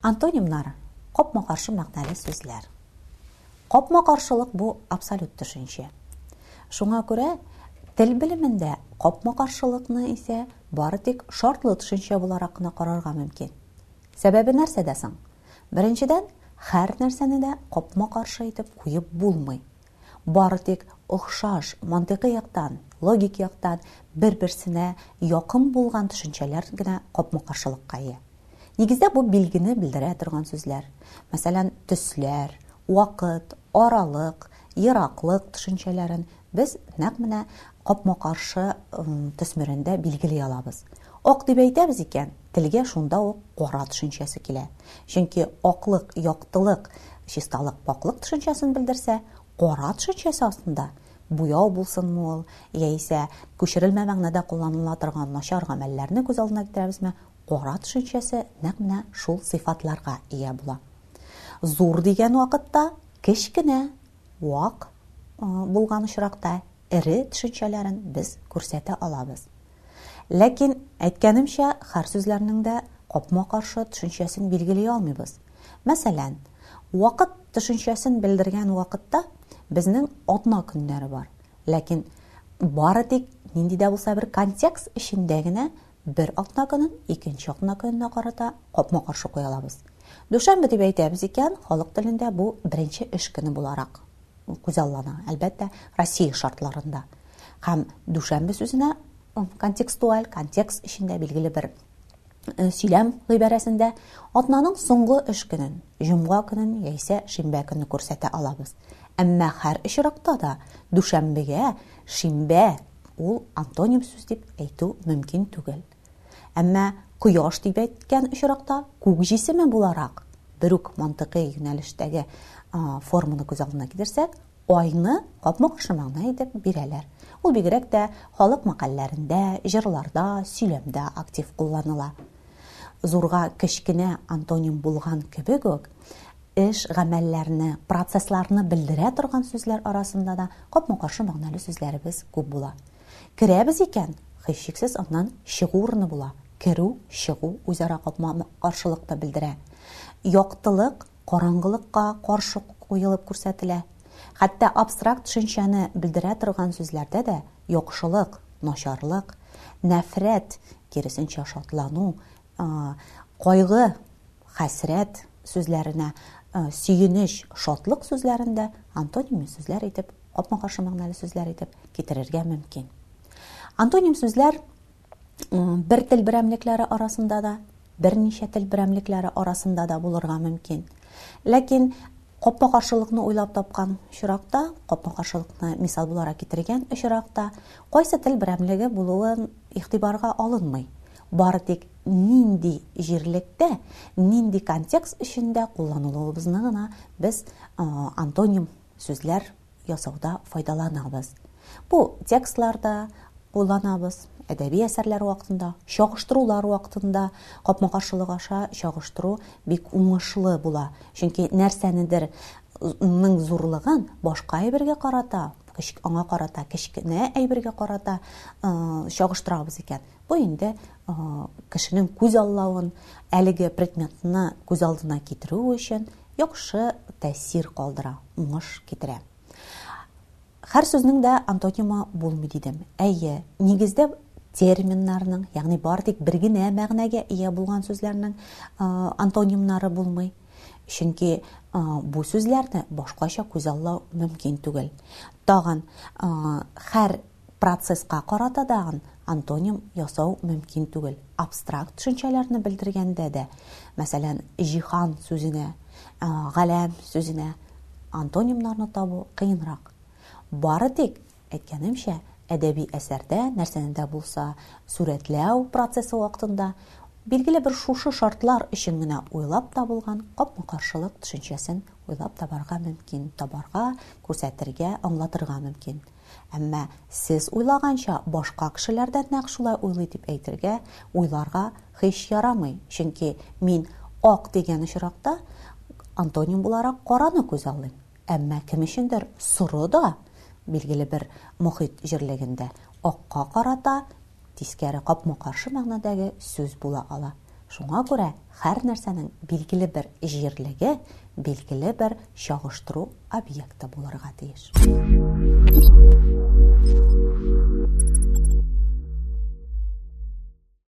Антонимнар капма каршы мәгънәле сүзләр. Капма каршылык бу абсолют төшенчә. Шуңа күрә тел белемендә капма каршылыкны исә бары тик шартлы төшенчә буларак кына карарга мөмкин. Сәбәбе нәрсәдә соң? Беренчедән, һәрнәрсәне дә капма-каршы итеп куеп булмый. Бары тик охшаш, мантыйкый яктан, логик яктан бер-берсенә якын булган төшенчәләр генә капма-каршылыкка ия. Нигездә бу билгене белдерә торган сүзләр, мәсәлән, төсләр, вакыт, аралык, ераклык төшенчәләрен Без нәкъ менә капма-каршы төсмерендә билгели алабыз. Ак дип әйтәбез икән, телгә шунда ук кара төшенчәсе килә. Чөнки аклык, яктылык, чисталык, пакьлык төшенчәсен белдерсә, кара төшенчәсе астында буяу булсынмы ул, яисә күчерелмә мәгънәдә кулланыла торган начар гамәлләрне күз алдына китерәбезме, кара төшенчәсе нәкъ менә шул сыйфатларга ия була. Зур дигән вакытта кечкенә, вак булган очракта эре төшенчәләрен без күрсәтә алабыз. Ләкин, әйткәнемчә, хәр сүзләрнең дә капма-каршы төшенчәсен билгели алмыйбыз. Мәсәлән, вакыт төшенчәсен белдергән вакытта безнең атна көннәре бар. Ләкин бары тик нинди дә булса бер контекст эчендә генә бер атна көнен икенче атна көненә карата капма-каршы куя алабыз. Дүшәмбе дип әйтәбез икән, халык телендә бу беренче эш көне буларак күзаллана, әлбәттә, Россия шартларында. Һәм дүшәмбе сүзенә контекстуаль, контекст эчендә билгеле бер Э, сөйләм гыйбарәсендә атнаның соңгы эш көнен, җомга көнен яисә шимбә көнне күрсәтә алабыз. Әмма һәр очракта да дүшәмбегә, шимбә Ул антоним сүз дип әйтү мөмкин түгел. Әмма кояш дип әйткән очракта күк җисеме буларак, бер үк мантыйкый юнәлештәге форманы күз алдына китерсәк, айны капма-каршы мәгънә итеп бирәләр. Ул бигрәк тә халык мәкальләрендә, җырларда, сөйләмдә актив кулланыла. Зурга кечкенә антоним булган кебек үк, Эш, гамәлләрне, процессларны белдерә торган сүзләр арасында да капма-каршы мәгънәле сүзләребез күп була. Керәбез икән, һичшиксез аннан чыгу урыны була. Керү, чыгу үзара капма-каршылык та белдерә. Яктылык караңгылыкка каршы куелып күрсәтелә. Хәтта абстракт төшенчәне белдерә торган сүзләрдә дә яхшылык, начарлык, нәфрәт, киресенчә шатлану, Кайгы, хәсрәт сүзләренә сөенеч, шатлык сүзләрен дә антоним сүзләр итеп, капма-каршы мәгънәле сүзләр итеп китерергә мөмкин. Антоним сүзләр бер тел берәмлекләре арасында да, берничә тел берәмлекләре арасында да булырга мөмкин. Ләкин капма каршылыкны уйлап тапкан очракта, капма каршылыкны мисал буларак китергән очракта, кайсы тел берәмлеге булуын игътибарга алынмый. Бары тик нинди җирлектә, нинди контекст эчендә кулланылуыбызны гына без антоним сүзләр ясауда файдаланабыз. Бу текстларда кулланабыз, әдәби әсәрләр вакытында, чагыштырулар вакытында капма-каршылык аша чагыштыру бик уңышлы була, чөнки нәрсәнедер ның зурлыгын башка әйбергә карата, аңа карата кечкенә әйбергә карата чагыштырабыз икән, Бу инде кешенең күз аллавын, әлеге предметны күз алдына китерү өчен яхшы тәэсир калдыра, уңыш китерә. Һәр сүзнең дә антонимы булмый дидем. Әйе, нигездә терминнарның, ягъни бар тик бер генә мәгънәгә ия булган сүзләрнең антонимнары булмый. Чөнки бу сүзләрне башкача күз аллау мөмкин түгел. Тагын һәр Процесска карата дагын антоним ясау мөмкин түгел. Абстракт төшенчәләрне белдергәндә дә, мәсәлән, җиһан сүзенә, галәм сүзенә антонимнарны табу кыенрак. Бары тик, әйткәнемчә, әдәби әсәрдә, нәрсәне дә булса сурәтләү процессы вакытында, билгеле бер шушы шартлар өчен генә уйлап табылган капма-каршылык төшенчәсен уйлап табарга мөмкин, табарга, күрсәтергә, аңлатырга мөмкин. Әмма сез уйлаганча башка кешеләр дә нәкъ шулай уйлый дип әйтергә, уйларга һич ярамый, чөнки мин ак дигән очракта антоним буларак караны күзаллыйм. Әмма кем өчендер соры да, билгеле бер мохит җирлегендә, акка карата Тискәре капма-каршы мәгънәдәге сүз була ала. Шуңа күрә хәр нәрсәнең билгеле бер җирлеге билгеле бер чагыштыру объекты булырга тиеш.